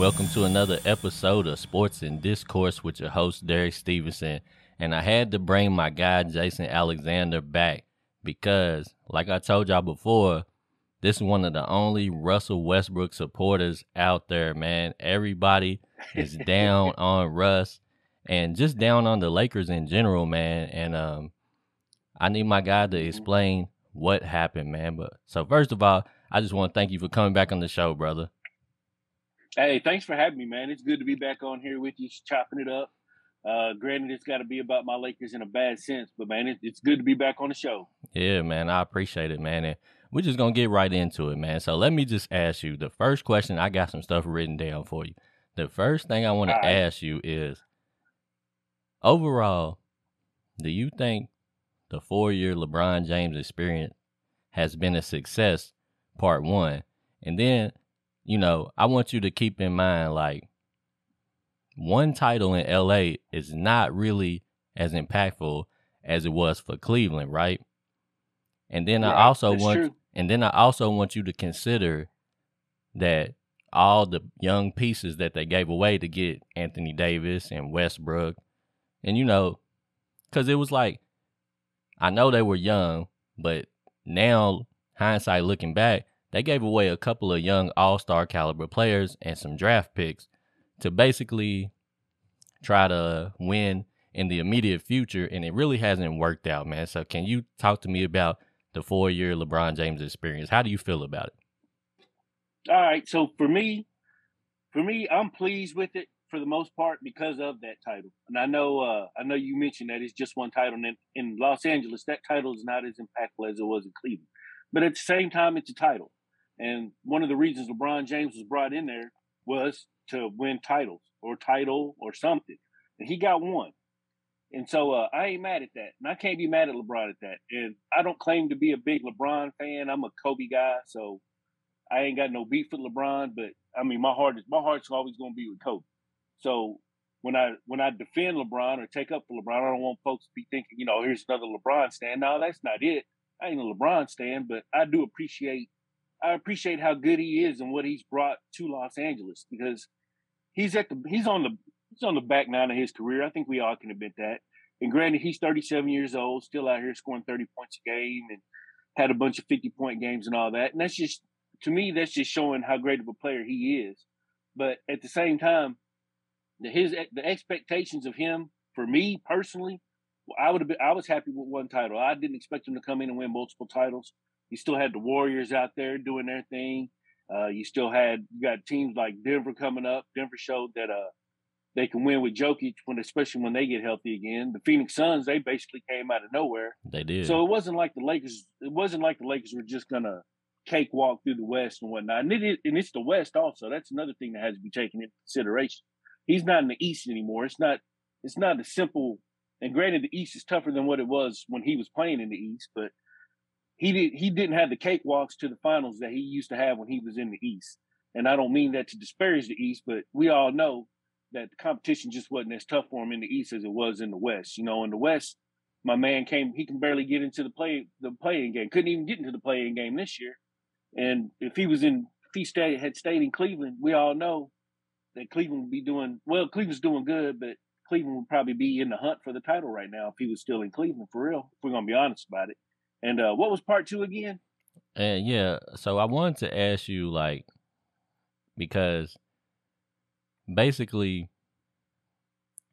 Welcome to another episode of Sports and Discourse with your host, Derek Stevenson. And I had to bring my guy, Jason Alexander, back because, like I told y'all before, this is one of the only Russell Westbrook supporters out there, man. Everybody is down on Russ and just down on the Lakers in general, man. And um, I need my guy to explain what happened, man. But so first of all, I just want to thank you for coming back on the show, brother. Hey, thanks for having me, man. It's good to be back on here with you, chopping it up. Uh, granted, it's got to be about my Lakers in a bad sense, but man, it, it's good to be back on the show. Yeah, man, I appreciate it, man. And we're just gonna get right into it, man. So let me just ask you the first question. I got some stuff written down for you. The first thing I want to right. ask you is, overall, do you think the four-year LeBron James experience has been a success? Part one, and then you know, I want you to keep in mind like one title in LA is not really as impactful as it was for Cleveland, right? And then I also want true. and then I also want you to consider that all the young pieces that they gave away to get Anthony Davis and Westbrook and you know cuz it was like I know they were young, but now hindsight looking back, they gave away a couple of young all star caliber players and some draft picks to basically try to win in the immediate future, and it really hasn't worked out, man. So, can you talk to me about the four year LeBron James experience? How do you feel about it? All right. So, for me, for me, I'm pleased with it for the most part because of that title. And I know, uh, I know you mentioned that it's just one title, and in, in Los Angeles, that title is not as impactful as it was in Cleveland. But at the same time, it's a title. And one of the reasons LeBron James was brought in there was to win titles or title or something. And he got one. And so uh, I ain't mad at that. And I can't be mad at LeBron at that. And I don't claim to be a big LeBron fan. I'm a Kobe guy. So I ain't got no beef with LeBron, but I mean my heart is my heart's always gonna be with Kobe. So when I when I defend LeBron or take up for LeBron, I don't want folks to be thinking, you know, here's another LeBron stand. No, that's not it. I ain't a LeBron stand, but I do appreciate I appreciate how good he is and what he's brought to Los Angeles because he's at the he's on the he's on the back nine of his career. I think we all can admit that. And granted, he's 37 years old, still out here scoring 30 points a game and had a bunch of 50 point games and all that. And that's just to me, that's just showing how great of a player he is. But at the same time, his the expectations of him for me personally, I would have been I was happy with one title. I didn't expect him to come in and win multiple titles. You still had the Warriors out there doing their thing. Uh, you still had you got teams like Denver coming up. Denver showed that uh, they can win with Jokic when, especially when they get healthy again. The Phoenix Suns they basically came out of nowhere. They did. So it wasn't like the Lakers. It wasn't like the Lakers were just gonna cakewalk through the West and whatnot. And it is, and it's the West also. That's another thing that has to be taken into consideration. He's not in the East anymore. It's not. It's not a simple. And granted, the East is tougher than what it was when he was playing in the East, but he did he didn't have the cakewalks to the finals that he used to have when he was in the East. And I don't mean that to disparage the East, but we all know that the competition just wasn't as tough for him in the East as it was in the West. You know, in the West, my man came he can barely get into the play the play-in game. Couldn't even get into the play-in game this year. And if he was in if he stayed had stayed in Cleveland, we all know that Cleveland would be doing well, Cleveland's doing good, but Cleveland would probably be in the hunt for the title right now if he was still in Cleveland for real, if we're gonna be honest about it. And uh, what was part two again? And yeah, so I wanted to ask you like because basically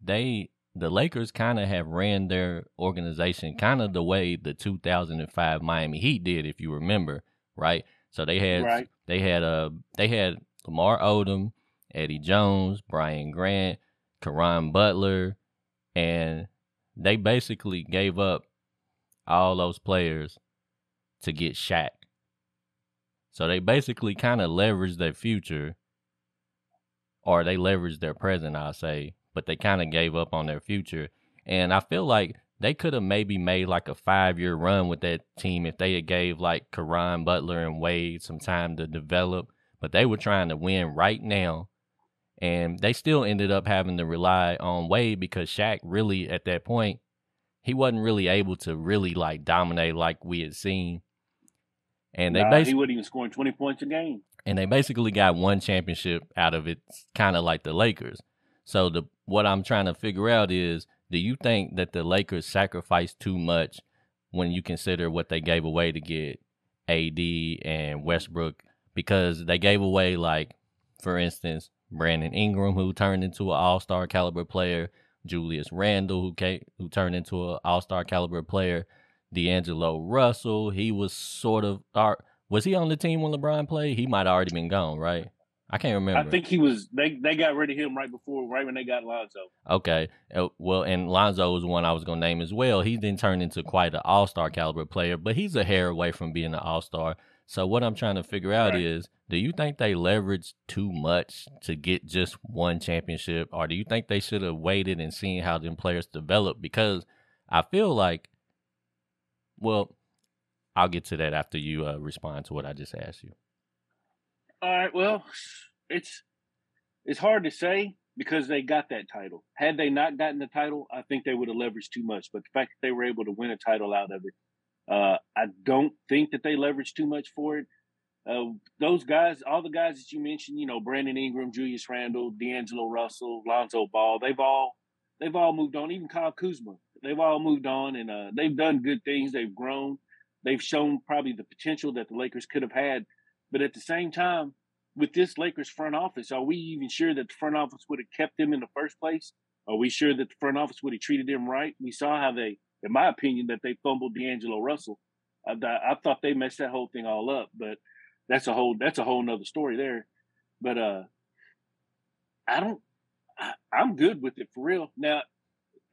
they the Lakers kind of have ran their organization kind of the way the 2005 Miami Heat did, if you remember, right? So they had right. they had uh they had Lamar Odom, Eddie Jones, Brian Grant, Caron Butler, and they basically gave up all those players to get Shaq. So they basically kind of leveraged their future, or they leveraged their present, I'll say, but they kind of gave up on their future. And I feel like they could have maybe made like a five year run with that team if they had gave like Caron Butler and Wade some time to develop. But they were trying to win right now. And they still ended up having to rely on Wade because Shaq really at that point he wasn't really able to really like dominate like we had seen. And they nah, basically he wasn't even scoring twenty points a game. and they basically got one championship out of it, kind of like the Lakers. So the what I'm trying to figure out is, do you think that the Lakers sacrificed too much when you consider what they gave away to get AD and Westbrook? Because they gave away like, for instance, Brandon Ingram, who turned into an All Star caliber player, Julius Randle, who came, who turned into an All Star caliber player, D'Angelo Russell. He was sort of or was he on the team when LeBron played? He might have already been gone, right? I can't remember. I think he was. They they got rid of him right before, right when they got Lonzo. Okay, uh, well, and Lonzo was one I was going to name as well. He then turned into quite an All Star caliber player, but he's a hair away from being an All Star. So what I'm trying to figure out right. is, do you think they leveraged too much to get just one championship, or do you think they should have waited and seen how them players develop? Because I feel like, well, I'll get to that after you uh, respond to what I just asked you. All right. Well, it's it's hard to say because they got that title. Had they not gotten the title, I think they would have leveraged too much. But the fact that they were able to win a title out of it, uh, I don't think that they leveraged too much for it. Uh, those guys, all the guys that you mentioned, you know, Brandon Ingram, Julius Randle, D'Angelo Russell, Lonzo Ball, they've all they've all moved on. Even Kyle Kuzma, they've all moved on, and uh, they've done good things. They've grown they've shown probably the potential that the Lakers could have had. But at the same time, with this Lakers front office, are we even sure that the front office would have kept them in the first place? Are we sure that the front office would have treated them right? We saw how they, in my opinion, that they fumbled D'Angelo Russell. I, I thought they messed that whole thing all up, but that's a whole that's a whole nother story there. But uh, I don't. I, I'm good with it for real. Now,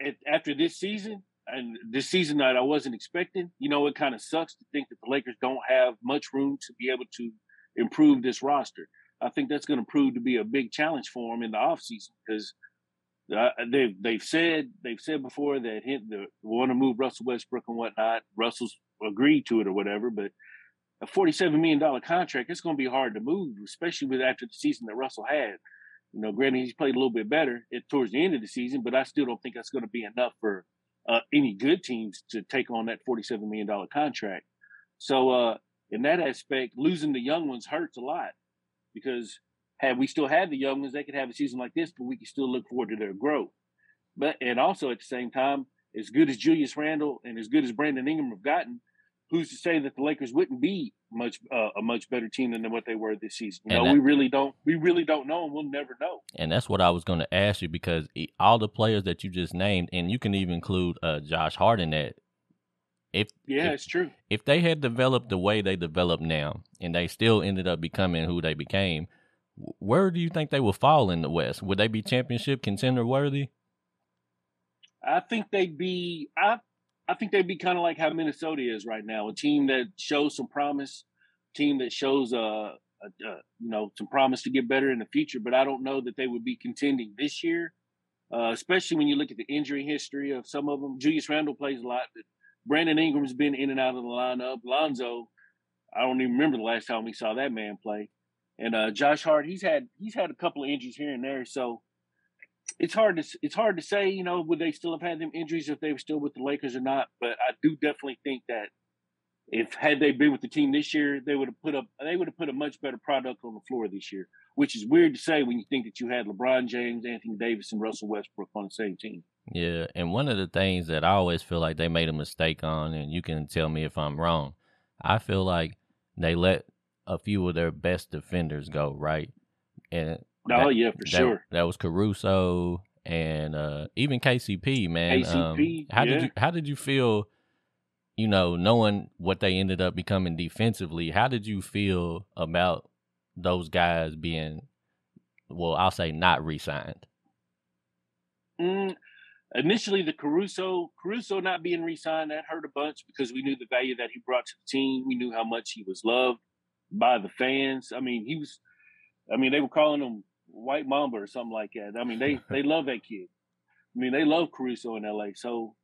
at, after this season, and this season that I wasn't expecting. You know, it kind of sucks to think that the Lakers don't have much room to be able to improve this roster. I think that's going to prove to be a big challenge for them in the offseason because uh, they've they've said they've said before that hint the want to move Russell Westbrook and whatnot. Russell's agreed to it or whatever, but a forty-seven million dollar contract it's going to be hard to move, especially with after the season that Russell had. You know, granted he's played a little bit better at, towards the end of the season, but I still don't think that's going to be enough for uh, any good teams to take on that $47 million contract. So, uh, in that aspect, losing the young ones hurts a lot because had we still had the young ones, they could have a season like this, but we could still look forward to their growth. But and also at the same time, as good as Julius Randle and as good as Brandon Ingram have gotten, who's to say that the Lakers wouldn't be much uh, a much better team than what they were this season? You know, that, we really don't we really don't know, and we'll never know. And that's what I was going to ask you because all the players that you just named, and you can even include uh, Josh Hart in that. If yeah, if, it's true. If they had developed the way they develop now, and they still ended up becoming who they became, where do you think they will fall in the West? Would they be championship contender worthy? I think they'd be. I I think they'd be kind of like how Minnesota is right now, a team that shows some promise, team that shows uh, a, you know some promise to get better in the future. But I don't know that they would be contending this year, uh, especially when you look at the injury history of some of them. Julius Randle plays a lot, but Brandon Ingram's been in and out of the lineup. Lonzo, I don't even remember the last time we saw that man play. And uh, Josh Hart, he's had he's had a couple of injuries here and there, so it's hard to it's hard to say, you know, would they still have had them injuries if they were still with the Lakers or not? But I do definitely think that if had they been with the team this year, they would have put up they would have put a much better product on the floor this year. Which is weird to say when you think that you had LeBron James, Anthony Davis, and Russell Westbrook on the same team. Yeah, and one of the things that I always feel like they made a mistake on, and you can tell me if I'm wrong. I feel like they let a few of their best defenders go, right? And Oh that, yeah, for that, sure. That was Caruso and uh, even KCP, man. KCP, um, how yeah. did you how did you feel? You know, knowing what they ended up becoming defensively, how did you feel about those guys being, well, I'll say not re-signed? Mm, initially, the Caruso Caruso not being re-signed that hurt a bunch because we knew the value that he brought to the team. We knew how much he was loved by the fans. I mean, he was. I mean, they were calling him White Mamba or something like that. I mean, they they love that kid. I mean, they love Caruso in LA. So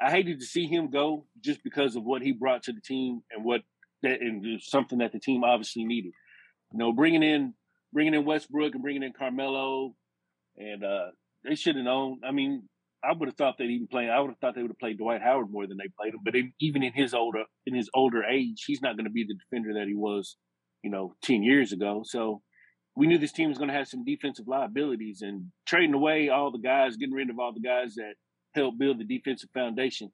I hated to see him go just because of what he brought to the team and what that and something that the team obviously needed. You know, bringing in bringing in Westbrook and bringing in Carmelo, and uh, they should have known. I mean, I would have thought they'd even play. I would have thought they would have played Dwight Howard more than they played him. But even in his older in his older age, he's not going to be the defender that he was you know, ten years ago. So we knew this team was going to have some defensive liabilities, and trading away all the guys, getting rid of all the guys that helped build the defensive foundation,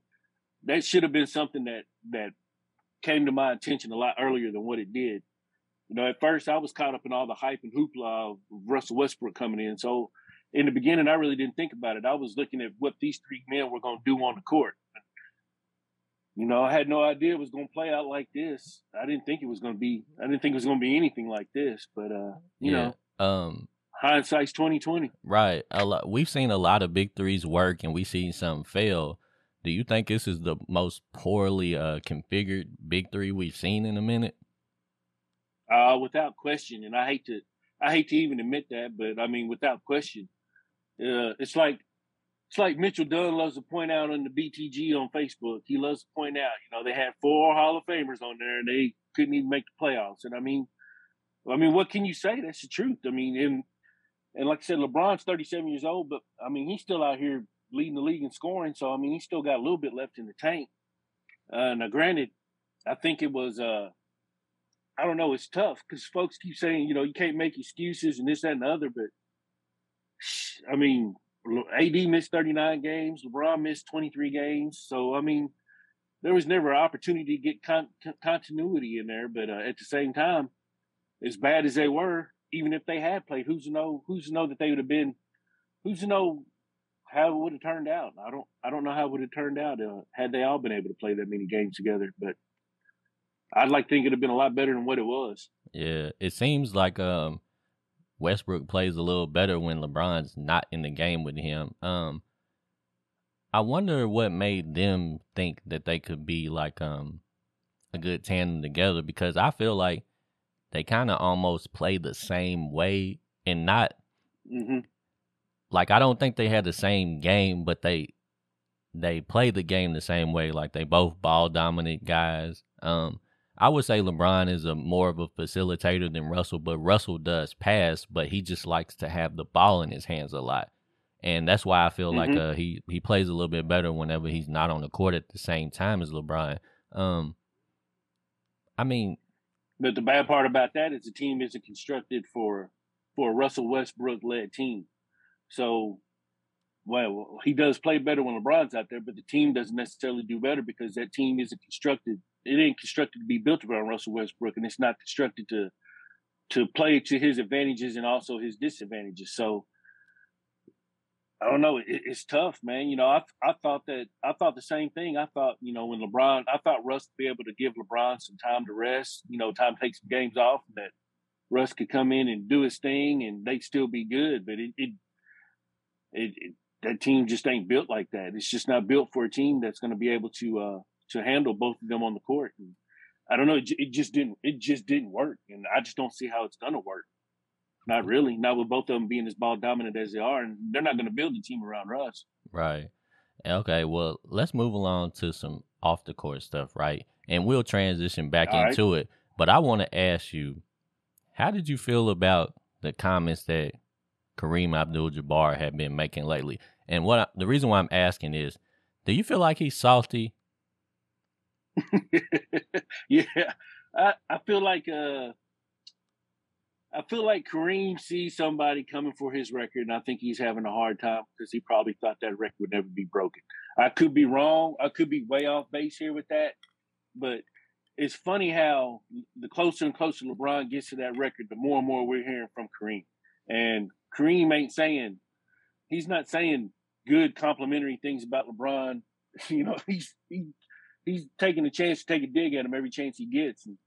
that should have been something that that came to my attention a lot earlier than what it did. You know, at first I was caught up in all the hype and hoopla of Russell Westbrook coming in. So in the beginning, I really didn't think about it. I was looking at what these three men were going to do on the court. You know, I had no idea it was going to play out like this. I didn't think it was going to be. I didn't think it was going to be anything like this. But uh, you yeah. know, um, hindsight's twenty twenty. Right. A lot. We've seen a lot of big threes work, and we've seen some fail. Do you think this is the most poorly uh, configured big three we've seen in a minute? Uh, without question, and I hate to, I hate to even admit that, but I mean, without question, uh, it's like it's like Mitchell Dunn loves to point out on the BTG on Facebook. He loves to point out, you know, they had four Hall of Famers on there and they couldn't even make the playoffs. And I mean, I mean, what can you say? That's the truth. I mean, and and like I said, LeBron's 37 years old, but I mean, he's still out here leading the league in scoring. So I mean, he's still got a little bit left in the tank. Uh, now, granted, I think it was. uh I don't know. It's tough because folks keep saying, you know, you can't make excuses and this, that, and the other. But I mean, AD missed 39 games. LeBron missed 23 games. So, I mean, there was never an opportunity to get con- continuity in there. But uh, at the same time, as bad as they were, even if they had played, who's to know? Who's to know that they would have been? Who's to know how it would have turned out? I don't. I don't know how it would have turned out uh, had they all been able to play that many games together. But I'd like to think it'd have been a lot better than what it was. Yeah, it seems like um Westbrook plays a little better when LeBron's not in the game with him. Um, I wonder what made them think that they could be like um a good tandem together because I feel like they kind of almost play the same way and not mm-hmm. like I don't think they had the same game, but they they play the game the same way. Like they both ball dominant guys. Um, I would say LeBron is a more of a facilitator than Russell, but Russell does pass, but he just likes to have the ball in his hands a lot. And that's why I feel mm-hmm. like uh, he he plays a little bit better whenever he's not on the court at the same time as LeBron. Um, I mean, but the bad part about that is the team isn't constructed for for a Russell Westbrook led team. So, well, he does play better when LeBron's out there, but the team doesn't necessarily do better because that team isn't constructed it ain't constructed to be built around Russell Westbrook, and it's not constructed to to play to his advantages and also his disadvantages. So I don't know. It, it's tough, man. You know, I I thought that I thought the same thing. I thought, you know, when LeBron, I thought Russ would be able to give LeBron some time to rest. You know, time to take some games off. That Russ could come in and do his thing, and they'd still be good. But it it, it, it that team just ain't built like that. It's just not built for a team that's going to be able to uh, to handle both of them on the court. And I don't know. It, it just didn't. It just didn't work, and I just don't see how it's gonna work. Not mm-hmm. really. Not with both of them being as ball dominant as they are, and they're not going to build a team around Russ. Right. Okay. Well, let's move along to some off the court stuff, right? And we'll transition back All into right. it. But I want to ask you, how did you feel about the comments that Kareem Abdul-Jabbar had been making lately? And what I, the reason why I'm asking is, do you feel like he's salty yeah, I, I feel like uh, I feel like Kareem sees somebody coming for his record, and I think he's having a hard time because he probably thought that record would never be broken. I could be wrong. I could be way off base here with that, but it's funny how the closer and closer LeBron gets to that record, the more and more we're hearing from Kareem. And Kareem ain't saying he's not saying good complimentary things about LeBron. You know, he's he he's taking a chance to take a dig at him every chance he gets. And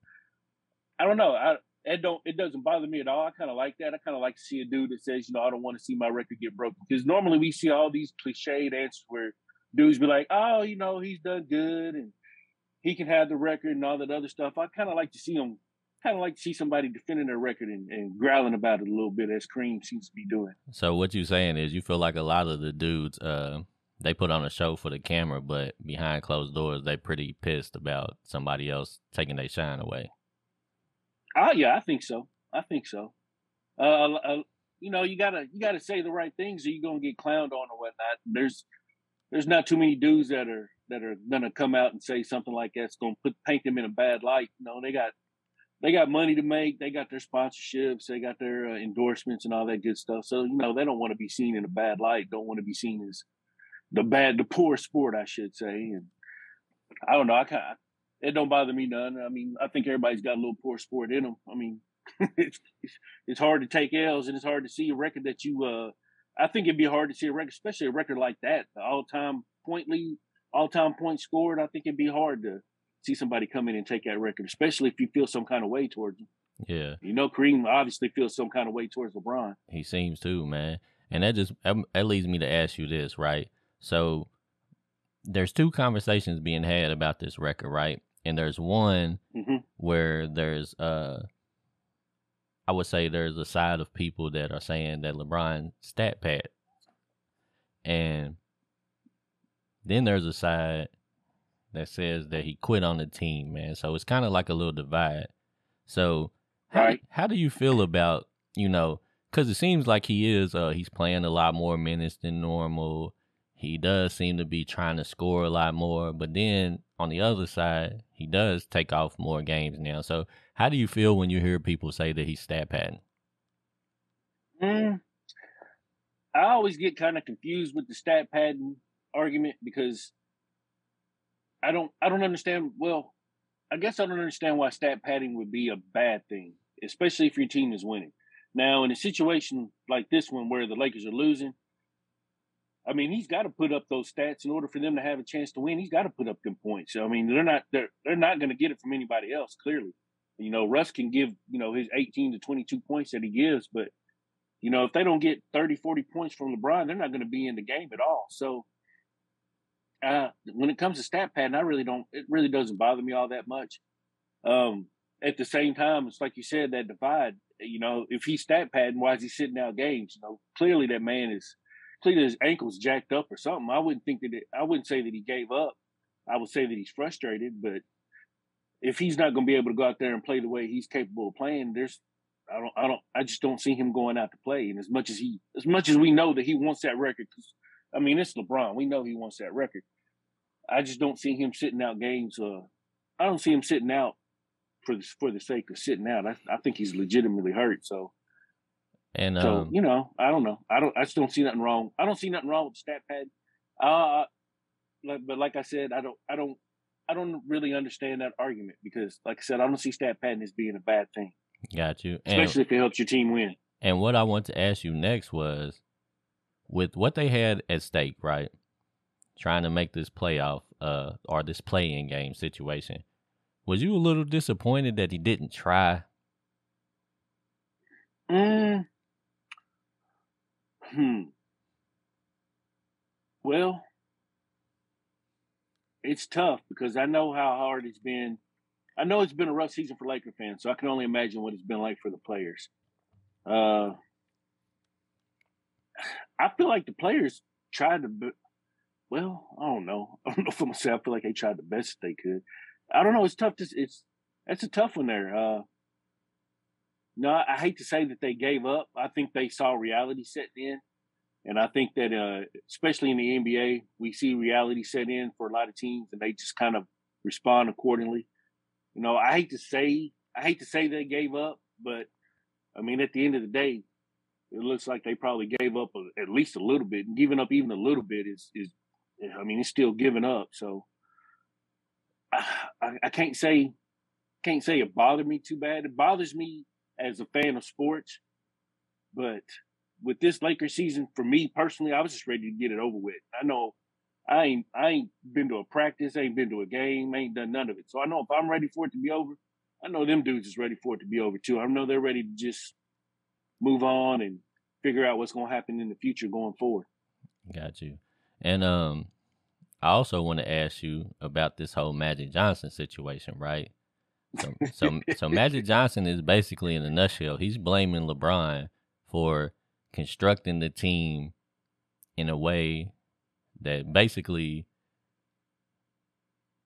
I don't know. I it don't it doesn't bother me at all. I kind of like that. I kind of like to see a dude that says, you know, I don't want to see my record get broken because normally we see all these cliched answers where dudes be like, oh, you know, he's done good and he can have the record and all that other stuff. I kind of like to see him. Kind of like to see somebody defending their record and, and growling about it a little bit, as Kareem seems to be doing. So what you saying is you feel like a lot of the dudes, uh, they put on a show for the camera, but behind closed doors, they pretty pissed about somebody else taking their shine away. Oh yeah, I think so. I think so. Uh, uh, you know, you gotta you gotta say the right things, or you're gonna get clowned on or whatnot. There's there's not too many dudes that are that are gonna come out and say something like that's gonna put paint them in a bad light. You know, they got they got money to make. They got their sponsorships. They got their uh, endorsements and all that good stuff. So you know they don't want to be seen in a bad light. Don't want to be seen as the bad, the poor sport, I should say. And I don't know. I kind it don't bother me none. I mean, I think everybody's got a little poor sport in them. I mean, it's, it's, hard to take L's and it's hard to see a record that you. uh I think it'd be hard to see a record, especially a record like that, the all time point lead, all time points scored. I think it'd be hard to see somebody come in and take that record, especially if you feel some kind of way towards him. Yeah. You know, Kareem obviously feels some kind of way towards LeBron. He seems to, man. And that just that leads me to ask you this, right? So there's two conversations being had about this record, right? And there's one mm-hmm. where there's uh I would say there's a side of people that are saying that LeBron stat pad. And then there's a side that says that he quit on the team, man. So it's kind of like a little divide. So how, right. how do you feel about, you know, because it seems like he is, uh, he's playing a lot more minutes than normal. He does seem to be trying to score a lot more, but then on the other side, he does take off more games now. So how do you feel when you hear people say that he's stat padding? Mm, I always get kind of confused with the stat padding argument because I don't I don't understand. Well, I guess I don't understand why stat padding would be a bad thing, especially if your team is winning. Now, in a situation like this one where the Lakers are losing, I mean, he's got to put up those stats in order for them to have a chance to win. He's got to put up them points. I mean, they're not they're they're not going to get it from anybody else. Clearly, you know, Russ can give you know his 18 to 22 points that he gives, but you know, if they don't get 30, 40 points from LeBron, they're not going to be in the game at all. So uh, when it comes to stat padding, I really don't. It really doesn't bother me all that much. Um, at the same time, it's like you said that divide. You know, if he's stat padding, why is he sitting out games? You know, clearly that man is clearly his ankle's jacked up or something. I wouldn't think that. It, I wouldn't say that he gave up. I would say that he's frustrated. But if he's not going to be able to go out there and play the way he's capable of playing, there's I don't I don't I just don't see him going out to play. And as much as he as much as we know that he wants that record, because I mean, it's LeBron. We know he wants that record. I just don't see him sitting out games. Uh, I don't see him sitting out for the for the sake of sitting out. I, I think he's legitimately hurt. So, and so um, you know, I don't know. I don't. I just don't see nothing wrong. I don't see nothing wrong with the stat pad. Uh, like, but like I said, I don't. I don't. I don't really understand that argument because, like I said, I don't see stat padding as being a bad thing. Got you, and, especially if it helps your team win. And what I want to ask you next was, with what they had at stake, right? Trying to make this playoff uh or this play-in game situation. Was you a little disappointed that he didn't try? Mm. Hmm. Well, it's tough because I know how hard it's been. I know it's been a rough season for Laker fans, so I can only imagine what it's been like for the players. Uh, I feel like the players tried to. Well, I don't know. I don't know gonna say I feel like they tried the best they could. I don't know. It's tough to. It's that's a tough one there. Uh, no, I hate to say that they gave up. I think they saw reality set in, and I think that uh, especially in the NBA, we see reality set in for a lot of teams, and they just kind of respond accordingly. You know, I hate to say I hate to say they gave up, but I mean, at the end of the day, it looks like they probably gave up a, at least a little bit, and giving up even a little bit is is, I mean, it's still giving up. So I, I can't say can't say it bothered me too bad. It bothers me as a fan of sports, but with this Lakers season, for me personally, I was just ready to get it over with. I know I ain't I ain't been to a practice, ain't been to a game, ain't done none of it. So I know if I'm ready for it to be over, I know them dudes is ready for it to be over too. I know they're ready to just move on and figure out what's to happen in the future going forward. Got you. And um, I also want to ask you about this whole Magic Johnson situation, right? So, so, so Magic Johnson is basically in a nutshell. He's blaming LeBron for constructing the team in a way that basically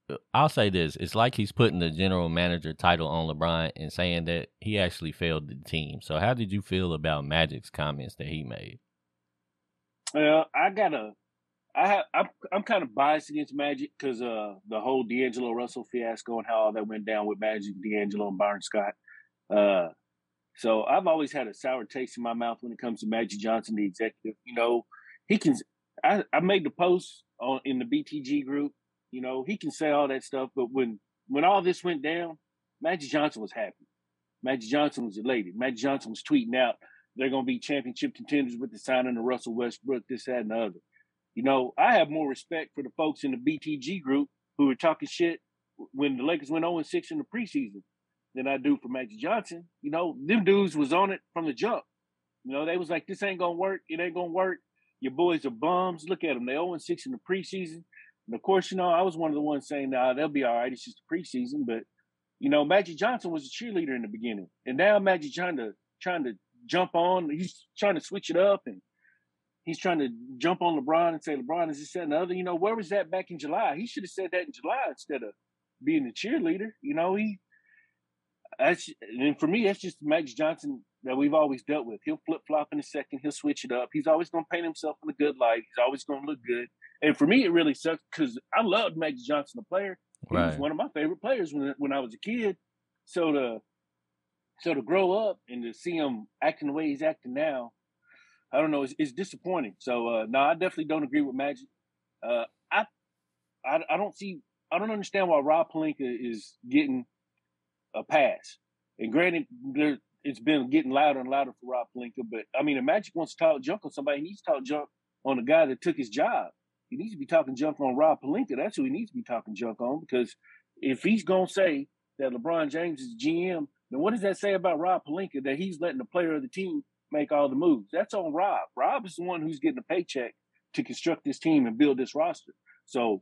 uh, I'll say this: it's like he's putting the general manager title on LeBron and saying that he actually failed the team. So, how did you feel about Magic's comments that he made? Well, I gotta, I have, I'm, I'm kind of biased against Magic because uh, the whole D'Angelo Russell fiasco and how all that went down with Magic, D'Angelo, and Byron Scott. Uh, so I've always had a sour taste in my mouth when it comes to Magic Johnson, the executive. You know, he can. I, I made the post on in the BTG group. You know, he can say all that stuff, but when when all this went down, Magic Johnson was happy. Magic Johnson was elated. Magic Johnson was tweeting out they're going to be championship contenders with the signing of Russell Westbrook, this, that, and the other. You know, I have more respect for the folks in the BTG group who were talking shit when the Lakers went 0 6 in the preseason than I do for Magic Johnson. You know, them dudes was on it from the jump. You know, they was like, this ain't gonna work. It ain't gonna work. Your boys are bums. Look at them. They 0 6 in the preseason. And of course, you know, I was one of the ones saying, nah, they'll be all right. It's just the preseason. But, you know, Magic Johnson was a cheerleader in the beginning. And now Magic trying to trying to jump on. He's trying to switch it up and he's trying to jump on LeBron and say, LeBron is this, that, and the other. You know, where was that back in July? He should have said that in July instead of being the cheerleader. You know, he that's and for me, that's just Magic Johnson that we've always dealt with. He'll flip flop in a second. He'll switch it up. He's always going to paint himself in a good light. He's always going to look good. And for me, it really sucks because I loved Magic Johnson, the player. He right. was one of my favorite players when when I was a kid. So to so to grow up and to see him acting the way he's acting now, I don't know. It's, it's disappointing. So uh, no, I definitely don't agree with Magic. Uh, I, I I don't see. I don't understand why Rob Pelinka is getting a pass. And granted, there, it's been getting louder and louder for Rob Pelinka. but I mean, if Magic wants to talk junk on somebody, he needs to talk junk on the guy that took his job. He needs to be talking junk on Rob Pelinka. That's who he needs to be talking junk on because if he's to say that LeBron James is GM, then what does that say about Rob Pelinka that he's letting the player of the team make all the moves? That's on Rob. Rob is the one who's getting a paycheck to construct this team and build this roster. So,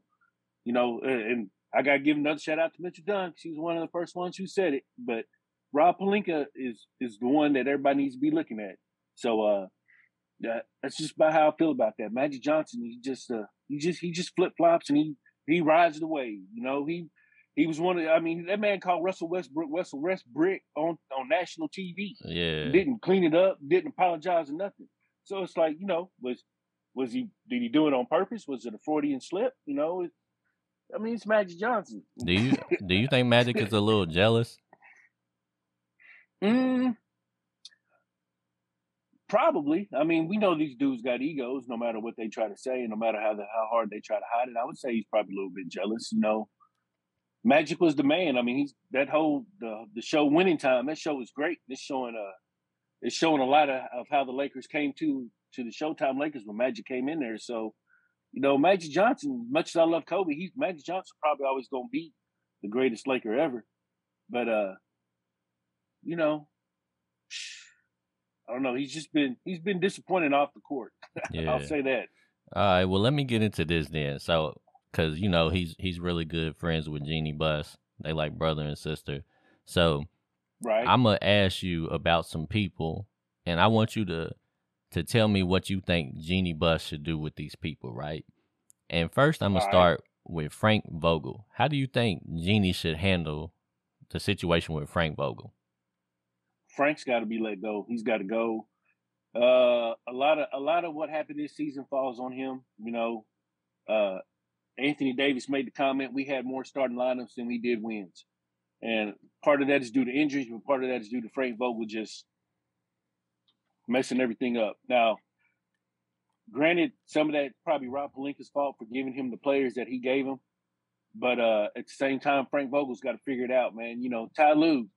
you know, and I got to give another shout out to Mitchell Dunn because he was one of the first ones who said it. But Rob Pelinka is is the one that everybody needs to be looking at. So uh, that, that's just about how I feel about that. Magic Johnson, he just uh, he just he just flip flops and he he rides the wave. You know, he he was one of I mean that man called Russell Westbrook Russell Westbrook on on national TV. Yeah, didn't clean it up, didn't apologize or nothing. So it's like you know was was he did he do it on purpose? Was it a Freudian slip? You know, I mean, it's Magic Johnson. Do you do you think Magic is a little jealous? Mm, probably. I mean, we know these dudes got egos, no matter what they try to say, and no matter how the, how hard they try to hide it. I would say he's probably a little bit jealous. You know, Magic was the man. I mean, he's that whole the the show Winning Time. That show was great. It's showing uh, it's showing a lot of, of how the Lakers came to to the Showtime Lakers when Magic came in there. So you know, Magic Johnson, much as I love Kobe, he's Magic Johnson probably always gonna be the greatest Laker ever. But uh, you know, I don't know. He's just been he's been disappointing off the court. Yeah. I'll say that. All right. Well, let me get into this then. So, because you know he's he's really good friends with Jeanie Buss. They like brother and sister. So, right. I'm gonna ask you about some people, and I want you to to tell me what you think Jeanie Buss should do with these people, right? And first, I'm gonna start with Frank Vogel. How do you think Jeanie should handle the situation with Frank Vogel? Frank's got to be let go. He's got to go. Uh, a lot of a lot of what happened this season falls on him. You know, uh, Anthony Davis made the comment: we had more starting lineups than we did wins, and part of that is due to injuries, but part of that is due to Frank Vogel just messing everything up. Now, granted, some of that probably Rob Pelinka's fault for giving him the players that he gave him. But uh, at the same time, Frank Vogel's got to figure it out, man. You know, Ty Lue.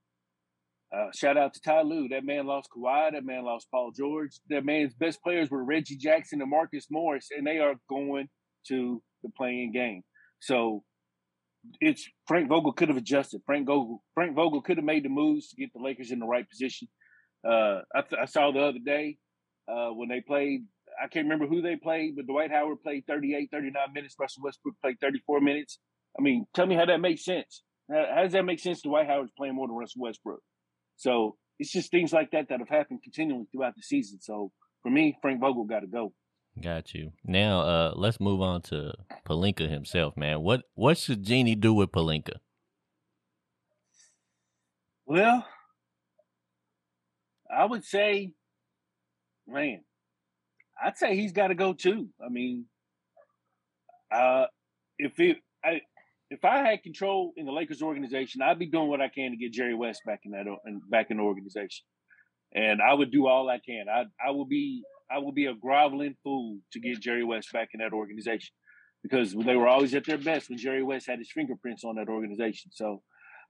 Uh, shout out to Ty Lue. That man lost Kawhi. That man lost Paul George. That man's best players were Reggie Jackson and Marcus Morris, and they are going to the play-in game. So it's Frank Vogel could have adjusted. Frank Vogel Frank Vogel could have made the moves to get the Lakers in the right position. Uh, I, th- I, saw the other day uh, when they played. I can't remember who they played, but Dwight Howard played 38, 39 minutes. Russell Westbrook played 34 minutes. I mean, tell me how that makes sense. How, how does that make sense? Dwight Howard's playing more than Russell Westbrook. So it's just things like that that have happened continually throughout the season. So for me, Frank Vogel got to go. Got you. Now, uh, let's move on to Pelinka himself, man. What what should Jeanie do with Pelinka? Well, I would say, man, I'd say he's got to go too. I mean, uh, if it, I, if I had control in the Lakers organization, I'd be doing what I can to get Jerry West back in that back in the organization, and I would do all I can. I I would be I will be a groveling fool to get Jerry West back in that organization because they were always at their best when Jerry West had his fingerprints on that organization. So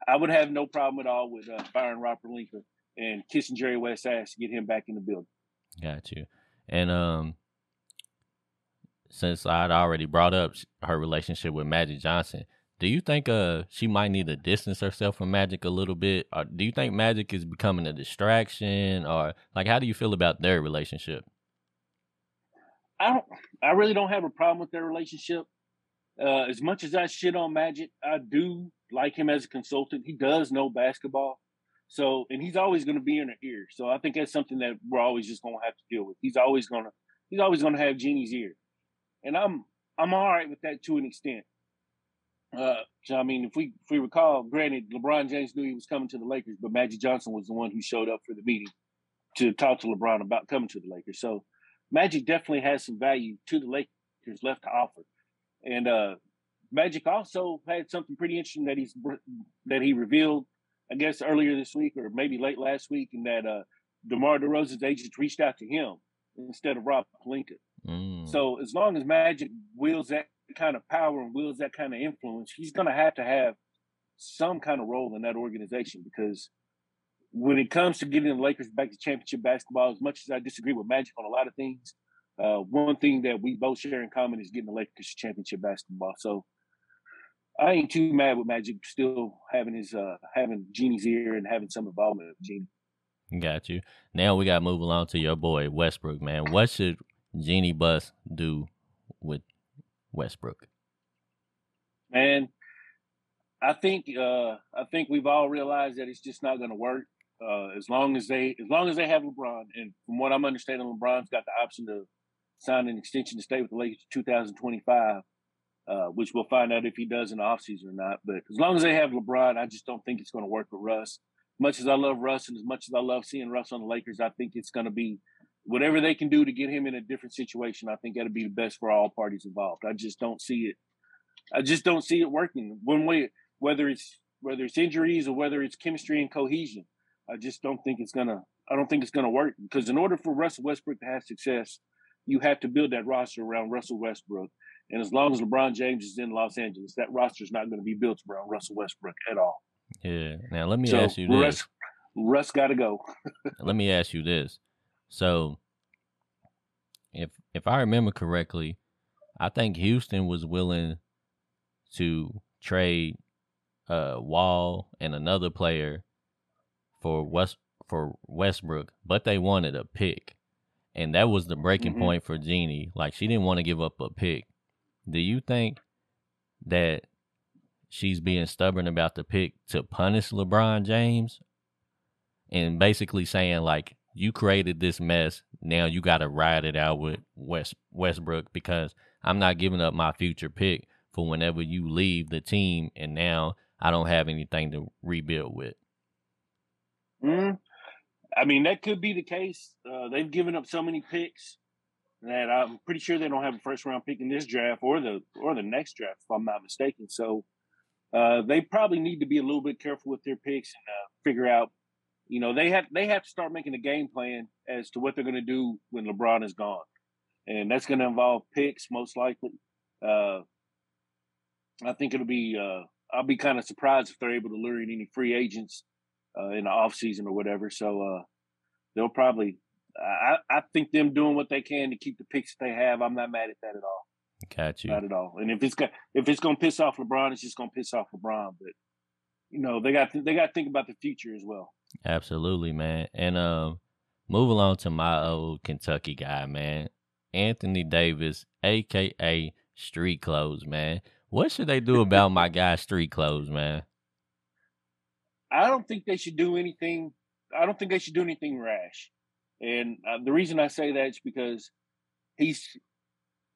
I would have no problem at all with uh, firing Rob Pelinka and kissing Jerry West's ass to get him back in the building. Got you. And um, since I'd already brought up her relationship with Magic Johnson, do you think uh she might need to distance herself from Magic a little bit, or do you think Magic is becoming a distraction, or like how do you feel about their relationship? I don't. I really don't have a problem with their relationship. Uh, as much as I shit on Magic, I do like him as a consultant. He does know basketball, so and he's always going to be in her ear. So I think that's something that we're always just going to have to deal with. He's always going to he's always going to have Jeanie's ear, and I'm I'm all right with that to an extent. Uh, so I mean, if we if we recall, granted, LeBron James knew he was coming to the Lakers, but Magic Johnson was the one who showed up for the meeting to talk to LeBron about coming to the Lakers. So Magic definitely has some value to the Lakers left to offer. And uh, Magic also had something pretty interesting that he's that he revealed, I guess earlier this week or maybe late last week, and that uh, DeMar DeRozan's agent reached out to him instead of Rob Pelinka. Mm. So as long as Magic wields that kind of power and wields that kind of influence, he's going to have to have some kind of role in that organization because when it comes to getting the Lakers back to championship basketball, as much as I disagree with Magic on a lot of things, uh, one thing that we both share in common is getting the Lakers to championship basketball. So I ain't too mad with Magic still having his uh, having Jeanie's ear and having some involvement with Jeanie. Got you. Now we got to move along to your boy Westbrook, man. What should Jeanie Buss do with Westbrook? Man, I think uh, I think we've all realized that it's just not going to work. Uh, as long as they as long as they have LeBron, and from what I'm understanding, LeBron's got the option to sign an extension to stay with the Lakers 2025, uh, which we'll find out if he does in the offseason or not. But as long as they have LeBron, I just don't think it's going to work with Russ. Much as I love Russ and as much as I love seeing Russ on the Lakers, I think it's going to be whatever they can do to get him in a different situation. I think that'll be the best for all parties involved. I just don't see it. I just don't see it working one way, whether it's whether it's injuries or whether it's chemistry and cohesion. I just don't think it's gonna. I don't think it's gonna work because in order for Russell Westbrook to have success, you have to build that roster around Russell Westbrook. And as long as LeBron James is in Los Angeles, that roster is not going to be built around Russell Westbrook at all. Yeah. Now let me so ask you this. Russ, Russ got to go. let me ask you this. So, if if I remember correctly, I think Houston was willing to trade uh Wall and another player for West for Westbrook, but they wanted a pick. And that was the breaking mm-hmm. point for Jeanie. Like she didn't want to give up a pick. Do you think that she's being stubborn about the pick to punish LeBron James? And basically saying like you created this mess, now you got to ride it out with West Westbrook because I'm not giving up my future pick for whenever you leave the team and now I don't have anything to rebuild with. Mm, I mean, that could be the case. Uh, they've given up so many picks that I'm pretty sure they don't have a first round pick in this draft or the or the next draft, if I'm not mistaken. So uh, they probably need to be a little bit careful with their picks and uh, figure out. You know, they have they have to start making a game plan as to what they're going to do when LeBron is gone, and that's going to involve picks most likely. Uh, I think it'll be. Uh, I'll be kind of surprised if they're able to lure in any free agents uh, in the off season or whatever. So uh, they'll probably. I, I think them doing what they can to keep the picks that they have. I'm not mad at that at all. Catch you. Not at all. And if it's got if it's gonna piss off LeBron, it's just gonna piss off LeBron. But you know they got they got to think about the future as well. Absolutely, man. And um, move along to my old Kentucky guy, man, Anthony Davis, aka Street Clothes, man. What should they do about my guy Street Clothes, man? I don't think they should do anything. I don't think they should do anything rash. And uh, the reason I say that is because he's.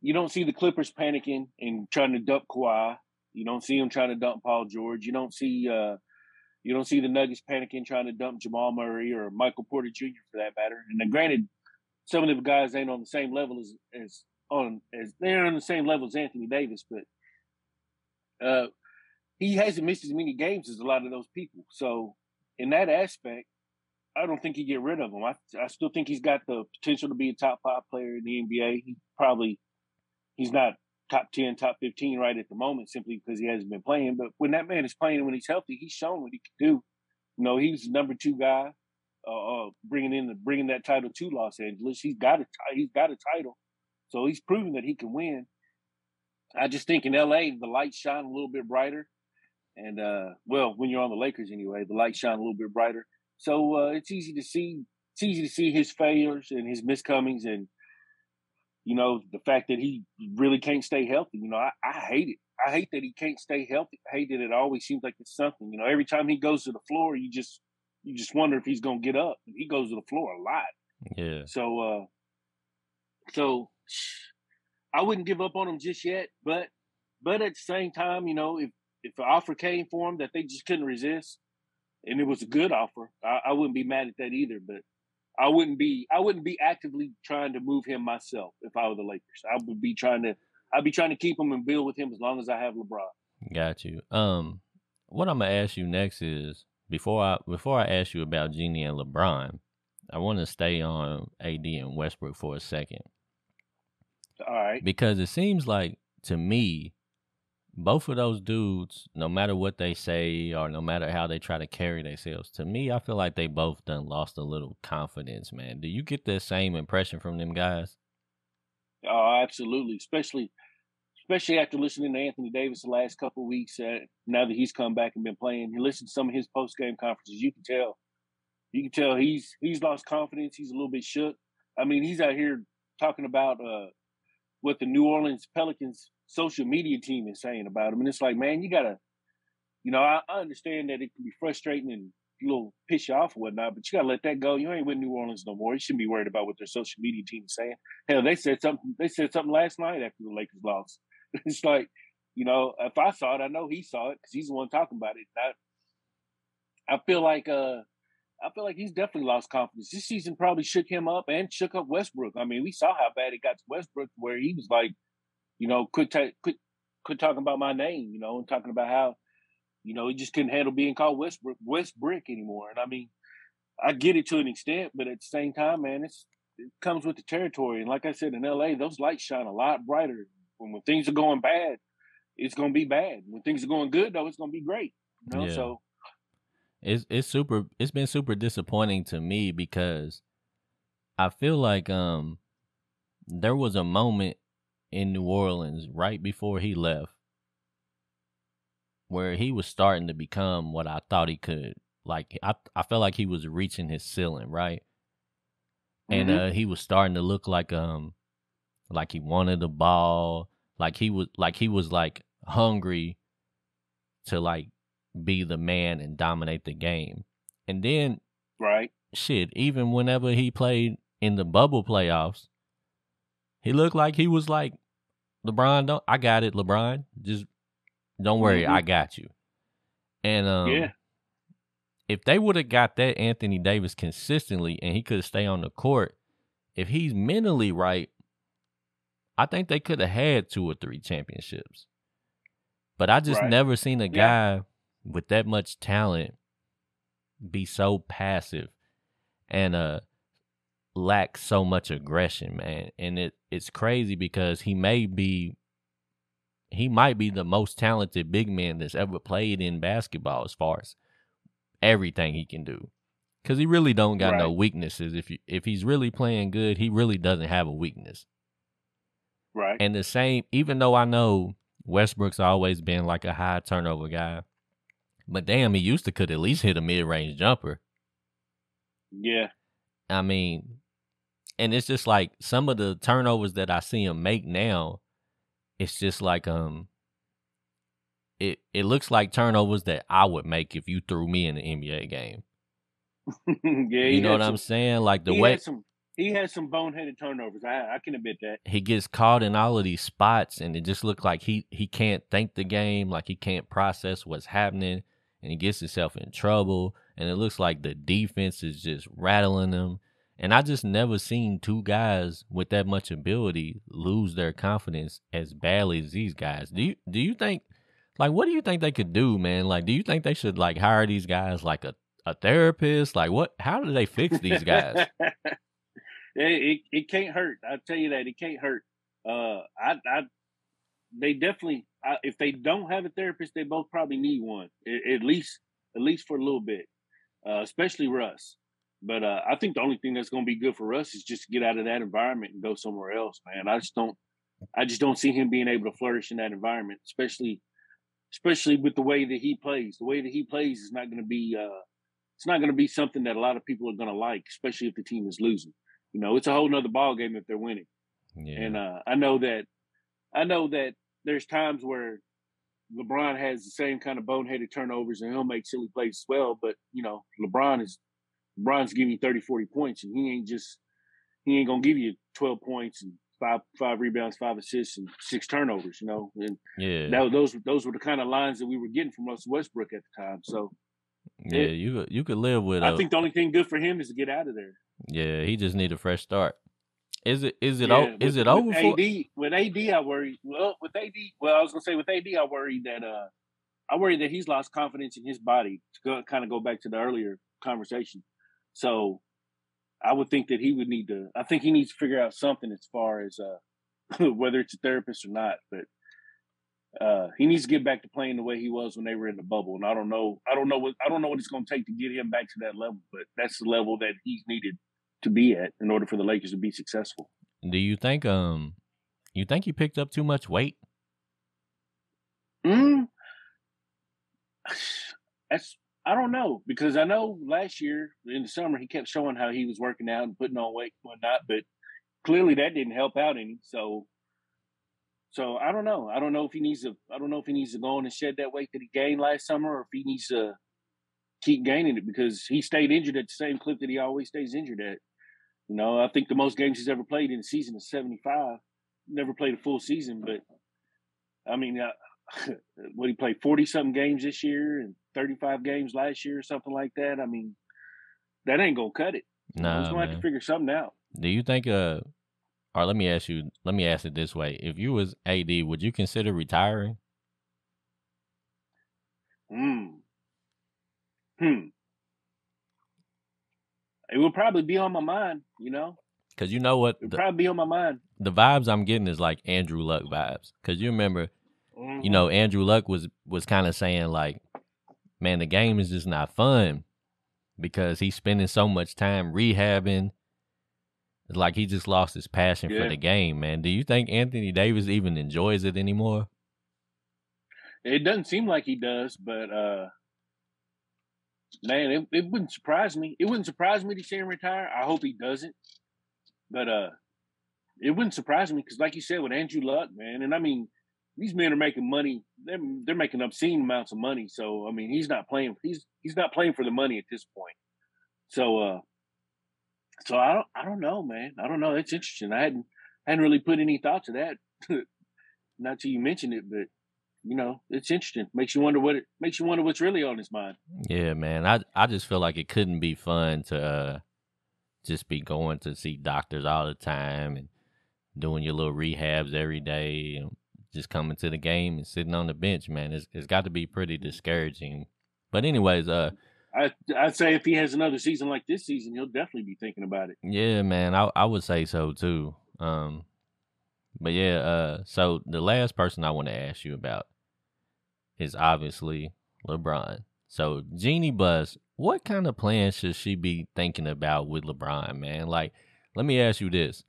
You don't see the Clippers panicking and trying to dump Kawhi. You don't see them trying to dump Paul George. You don't see. Uh, you don't see the Nuggets panicking trying to dump Jamal Murray or Michael Porter Jr. for that matter. And then, granted, some of the guys ain't on the same level as as on as they're on the same level as Anthony Davis, but uh, he hasn't missed as many games as a lot of those people. So in that aspect, I don't think he get rid of him. I I still think he's got the potential to be a top five player in the NBA. He probably he's not top ten, top fifteen right at the moment, simply because he hasn't been playing. But when that man is playing, when he's healthy, he's shown what he can do. You know, he's the number two guy, uh, uh, bringing in the, bringing that title to Los Angeles. He's got a he's got a title, so he's proven that he can win. I just think in LA the lights shine a little bit brighter, and uh, well, when you're on the Lakers anyway, the lights shine a little bit brighter. So uh, it's easy to see. It's easy to see his failures and his miscomings, and you know the fact that he really can't stay healthy. You know, I, I hate it. I hate that he can't stay healthy. I hate that it always seems like it's something. You know, every time he goes to the floor, you just you just wonder if he's gonna get up. He goes to the floor a lot. Yeah. So, uh, so I wouldn't give up on him just yet. But, but at the same time, you know, if if an offer came for him that they just couldn't resist, and it was a good offer, I, I wouldn't be mad at that either. But I wouldn't be I wouldn't be actively trying to move him myself if I were the Lakers. I would be trying to I'd be trying to keep him and build with him as long as I have LeBron. Got you. Um, what I'm gonna ask you next is before I before I ask you about Jeanie and LeBron, I want to stay on AD and Westbrook for a second. All right. Because it seems like to me, both of those dudes, no matter what they say or no matter how they try to carry themselves, to me, I feel like they both done lost a little confidence, man. Do you get that same impression from them guys? Oh, absolutely. Especially especially after listening to Anthony Davis the last couple weeks. Uh, now that he's come back and been playing, he listened to some of his post game conferences. You can tell, you can tell he's he's lost confidence. He's a little bit shook. I mean, he's out here talking about uh, what the New Orleans Pelicans social media team is saying about him, and it's like, man, you gotta, you know, I, I understand that it can be frustrating and a little piss you off or whatnot, but you gotta let that go. You ain't with New Orleans no more. You shouldn't be worried about what their social media team is saying. Hell, they said something. They said something last night after the Lakers lost. it's like, you know, if I saw it, I know he saw it because he's the one talking about it. I, I feel like, uh, I feel like he's definitely lost confidence. This season probably shook him up and shook up Westbrook. I mean, we saw how bad it got to Westbrook, where he was like, you know, quit, ta- quit, quit talking about my name, you know, and talking about how, you know, he just couldn't handle being called Westbrook, Westbrick anymore. And I mean, I get it to an extent, but at the same time, man, it's it comes with the territory. And like I said, in LA, those lights shine a lot brighter when, when things are going bad, it's gonna be bad. When things are going good, though, it's gonna be great. You know, yeah. so it's it's super. It's been super disappointing to me because I feel like um there was a moment in New Orleans right before he left where he was starting to become what I thought he could. Like I I felt like he was reaching his ceiling, right? Mm-hmm. And uh he was starting to look like um like he wanted the ball, like he was like he was like hungry to like be the man and dominate the game. And then right. Shit, even whenever he played in the bubble playoffs, he looked like he was like LeBron, don't I got it, LeBron. Just don't worry, mm-hmm. I got you. And um yeah. if they would have got that Anthony Davis consistently and he could stay on the court, if he's mentally right, I think they could have had two or three championships. But I just right. never seen a guy yeah. with that much talent be so passive and uh lack so much aggression, man. And it it's crazy because he may be he might be the most talented big man that's ever played in basketball as far as everything he can do. Cause he really don't got right. no weaknesses. If you, if he's really playing good, he really doesn't have a weakness. Right. And the same, even though I know Westbrook's always been like a high turnover guy, but damn, he used to could at least hit a mid range jumper. Yeah. I mean, and it's just like some of the turnovers that I see him make now, it's just like um it it looks like turnovers that I would make if you threw me in the NBA game. yeah, you know what some, I'm saying? Like the way some he has some boneheaded turnovers. I, I can admit that. He gets caught in all of these spots, and it just looks like he he can't think the game, like he can't process what's happening, and he gets himself in trouble. And it looks like the defense is just rattling them. And I just never seen two guys with that much ability lose their confidence as badly as these guys. Do you do you think Like, what do you think they could do, man? Like, do you think they should like hire these guys like a, a therapist? Like, what? How do they fix these guys? it, it it can't hurt. I tell you that it can't hurt. Uh, I I they definitely I, if they don't have a therapist, they both probably need one at, least at least for a little bit, uh, especially Russ. But uh, I think the only thing that's going to be good for Russ is just to get out of that environment and go somewhere else, man. I just don't I just don't see him being able to flourish in that environment, especially especially with the way that he plays. The way that he plays is not going to be uh, it's not going to be something that a lot of people are going to like, especially if the team is losing. You know, it's a whole nother ball game if they're winning. Yeah. And uh, I know that I know that there's times where LeBron has the same kind of boneheaded turnovers and he'll make silly plays as well. But, you know, LeBron is LeBron's giving you 30, 40 points and he ain't just he ain't gonna give you 12 points and five five rebounds, five assists, and six turnovers. You know, and yeah, that, those those were the kind of lines that we were getting from Russell Westbrook at the time. So yeah, it, you you could live with. I a, think the only thing good for him is to get out of there. Yeah, he just need a fresh start. Is it is it yeah, o- is with, it over for AD? With AD, I worry. Well, with AD, well, I was gonna say with AD, I worry that uh, I worry that he's lost confidence in his body. To go, kind of go back to the earlier conversation. So I would think that he would need to. I think he needs to figure out something as far as uh, whether it's a therapist or not. But uh, he needs to get back to playing the way he was when they were in the bubble. And I don't know. I don't know what. I don't know what it's going to take to get him back to that level. But that's the level that he's needed to be at in order for the Lakers to be successful. Do you think? Um, you think he picked up too much weight? Hmm. That's I don't know because I know last year in the summer he kept showing how he was working out and putting on weight and whatnot, but clearly that didn't help out any. So, so I don't know. I don't know if he needs to. I don't know if he needs to go on and shed that weight that he gained last summer, or if he needs to keep gaining it because he stayed injured at the same clip that he always stays injured at. You know, I think the most games he's ever played in a season is seventy five. Never played a full season, but I mean, uh, what he played forty something games this year and 35 games last year or something like that. I mean, that ain't gonna cut it. No, nah, he's gonna have to figure something out. Do you think? Uh, or let me ask you. Let me ask it this way: If you was AD, would you consider retiring? Hmm. Hmm. It will probably be on my mind, you know. Because you know what, would probably be on my mind. The vibes I'm getting is like Andrew Luck vibes. Because you remember, mm-hmm. you know, Andrew Luck was was kind of saying like, man, the game is just not fun because he's spending so much time rehabbing. It's like he just lost his passion yeah. for the game, man. Do you think Anthony Davis even enjoys it anymore? It doesn't seem like he does, but uh man, it, it wouldn't surprise me. It wouldn't surprise me to see him retire. I hope he doesn't. But uh it wouldn't surprise me because, like you said, with Andrew Luck, man, and I mean, these men are making money. They're they're making obscene amounts of money. So I mean, he's not playing. He's he's not playing for the money at this point. So uh, so I don't I don't know, man. I don't know. It's interesting. I hadn't hadn't really put any thought to that. not till you mentioned it, but you know, it's interesting. Makes you wonder what it makes you wonder what's really on his mind. Yeah, man. I I just feel like it couldn't be fun to uh, just be going to see doctors all the time and doing your little rehabs every day and just coming to the game and sitting on the bench, man, it's, it's got to be pretty discouraging. But anyways, uh, I I'd say if he has another season like this season, he'll definitely be thinking about it. Yeah, man, I I would say so too. Um, but yeah, uh, so the last person I want to ask you about is obviously LeBron. So Jeanie Buss, what kind of plans should she be thinking about with LeBron, man? Like, let me ask you this: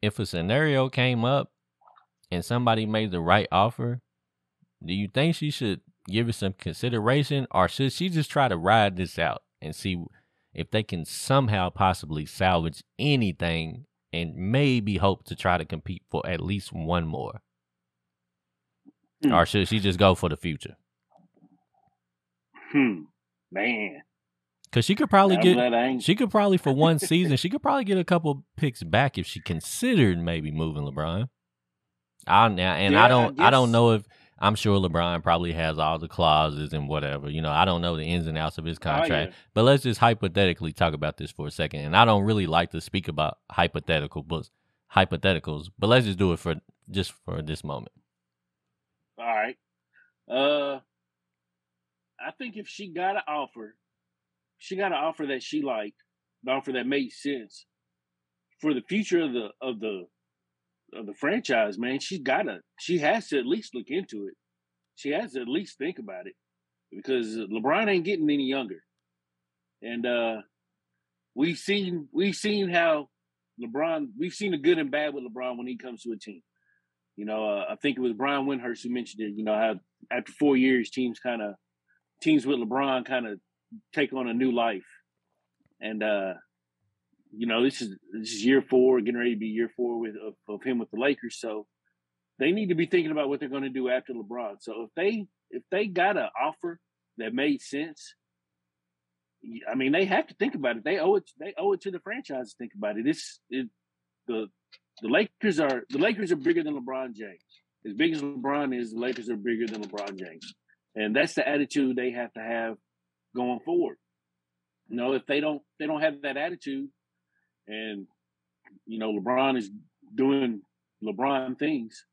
If a scenario came up and somebody made the right offer, do you think she should give it some consideration or should she just try to ride this out and see if they can somehow possibly salvage anything and maybe hope to try to compete for at least one more? Hmm. Or should she just go for the future? Hmm. Man. Cause she could probably get she could probably for one season she could probably get a couple picks back if she considered maybe moving LeBron. I and yeah, I don't I, I, don't know if I'm sure LeBron probably has all the clauses and whatever. You know, I don't know the ins and outs of his contract. Oh, yeah. But let's just hypothetically talk about this for a second. And I don't really like to speak about hypothetical books, hypotheticals, but let's just do it for just for this moment. All right. Uh, I think if she got an offer, she got an offer that she liked, an offer that made sense for the future of the of the of the franchise. Man, she's gotta, she has to at least look into it. She has to at least think about it because LeBron ain't getting any younger, and uh we've seen we've seen how LeBron we've seen the good and bad with LeBron when he comes to a team. You know, uh, I think it was Brian Windhorst who mentioned it. You know how after four years, teams kind of teams with LeBron kind of take on a new life, and uh, you know this is this is year four, getting ready to be year four with of, of him with the Lakers. So they need to be thinking about what they're going to do after LeBron. So if they if they got an offer that made sense, I mean they have to think about it. They owe it. They owe it to the franchise to think about it. It's it, the the Lakers are the Lakers are bigger than LeBron James. As big as LeBron is, the Lakers are bigger than LeBron James. And that's the attitude they have to have going forward. You know, if they don't they don't have that attitude and you know LeBron is doing LeBron things,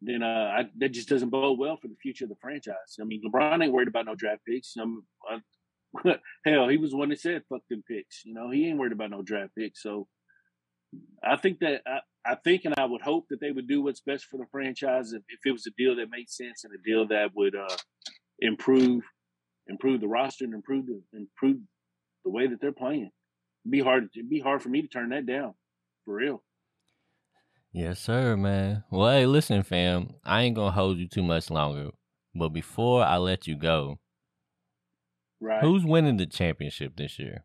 then uh, I, that just doesn't bode well for the future of the franchise. I mean, LeBron ain't worried about no draft picks. I'm, I, hell, he was one that said "fuck them picks." You know, he ain't worried about no draft picks. So I think that I, I think and I would hope that they would do what's best for the franchise if, if it was a deal that made sense and a deal that would uh, improve improve the roster and improve the improve the way that they're playing. Be hard it'd be hard for me to turn that down. For real. Yes, sir, man. Well, hey, listen, fam. I ain't gonna hold you too much longer. But before I let you go, right? Who's winning the championship this year?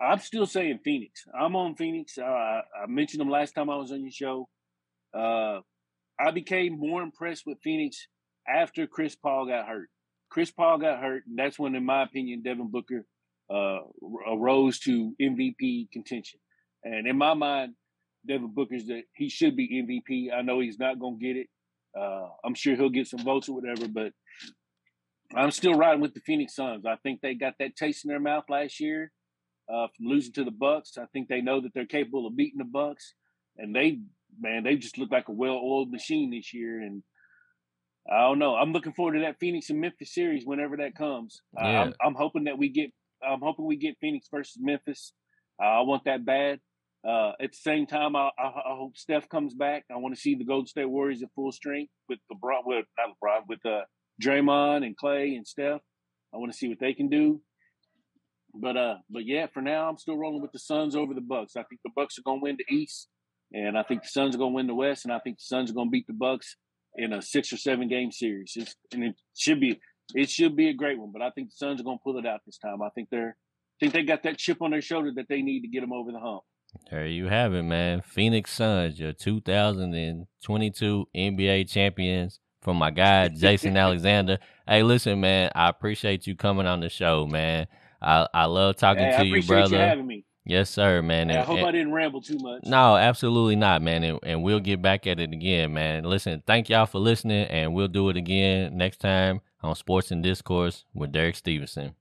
I'm still saying Phoenix. I'm on Phoenix. Uh, I mentioned them last time I was on your show. Uh, I became more impressed with Phoenix after Chris Paul got hurt. Chris Paul got hurt, and that's when, in my opinion, Devin Booker uh, arose to MVP contention. And in my mind, Devin Booker's that he should be MVP. I know he's not going to get it. Uh, I'm sure he'll get some votes or whatever, but I'm still riding with the Phoenix Suns. I think they got that taste in their mouth last year uh, from losing to the Bucks. I think they know that they're capable of beating the Bucks, and they man, they just look like a well-oiled machine this year. And I don't know. I'm looking forward to that Phoenix and Memphis series whenever that comes. Yeah. I'm, I'm, hoping that we get. I'm hoping we get Phoenix versus Memphis. Uh, I want that bad. Uh, at the same time, I, I, I, hope Steph comes back. I want to see the Golden State Warriors at full strength with LeBron, with not LeBron, with uh, Draymond and Clay and Steph. I want to see what they can do. But uh, but yeah, for now I'm still rolling with the Suns over the Bucks. I think the Bucks are gonna win the East, and I think the Suns are gonna win the West, and I think the Suns are gonna beat the Bucks in a six or seven game series. It's, and it should be it should be a great one. But I think the Suns are gonna pull it out this time. I think they're I think they got that chip on their shoulder that they need to get them over the hump. There you have it, man. Phoenix Suns, your 2022 NBA champions. From my guy Jason Alexander. Hey, listen, man. I appreciate you coming on the show, man. I I love talking hey, to you, brother. You having me. Yes, sir, man. and, I hope and, I didn't ramble too much. No, absolutely not, man. And, and, we'll get back at it again, man. Listen, thank y'all for listening, and we'll do it again next time on Sports and Discourse with Derek Stevenson.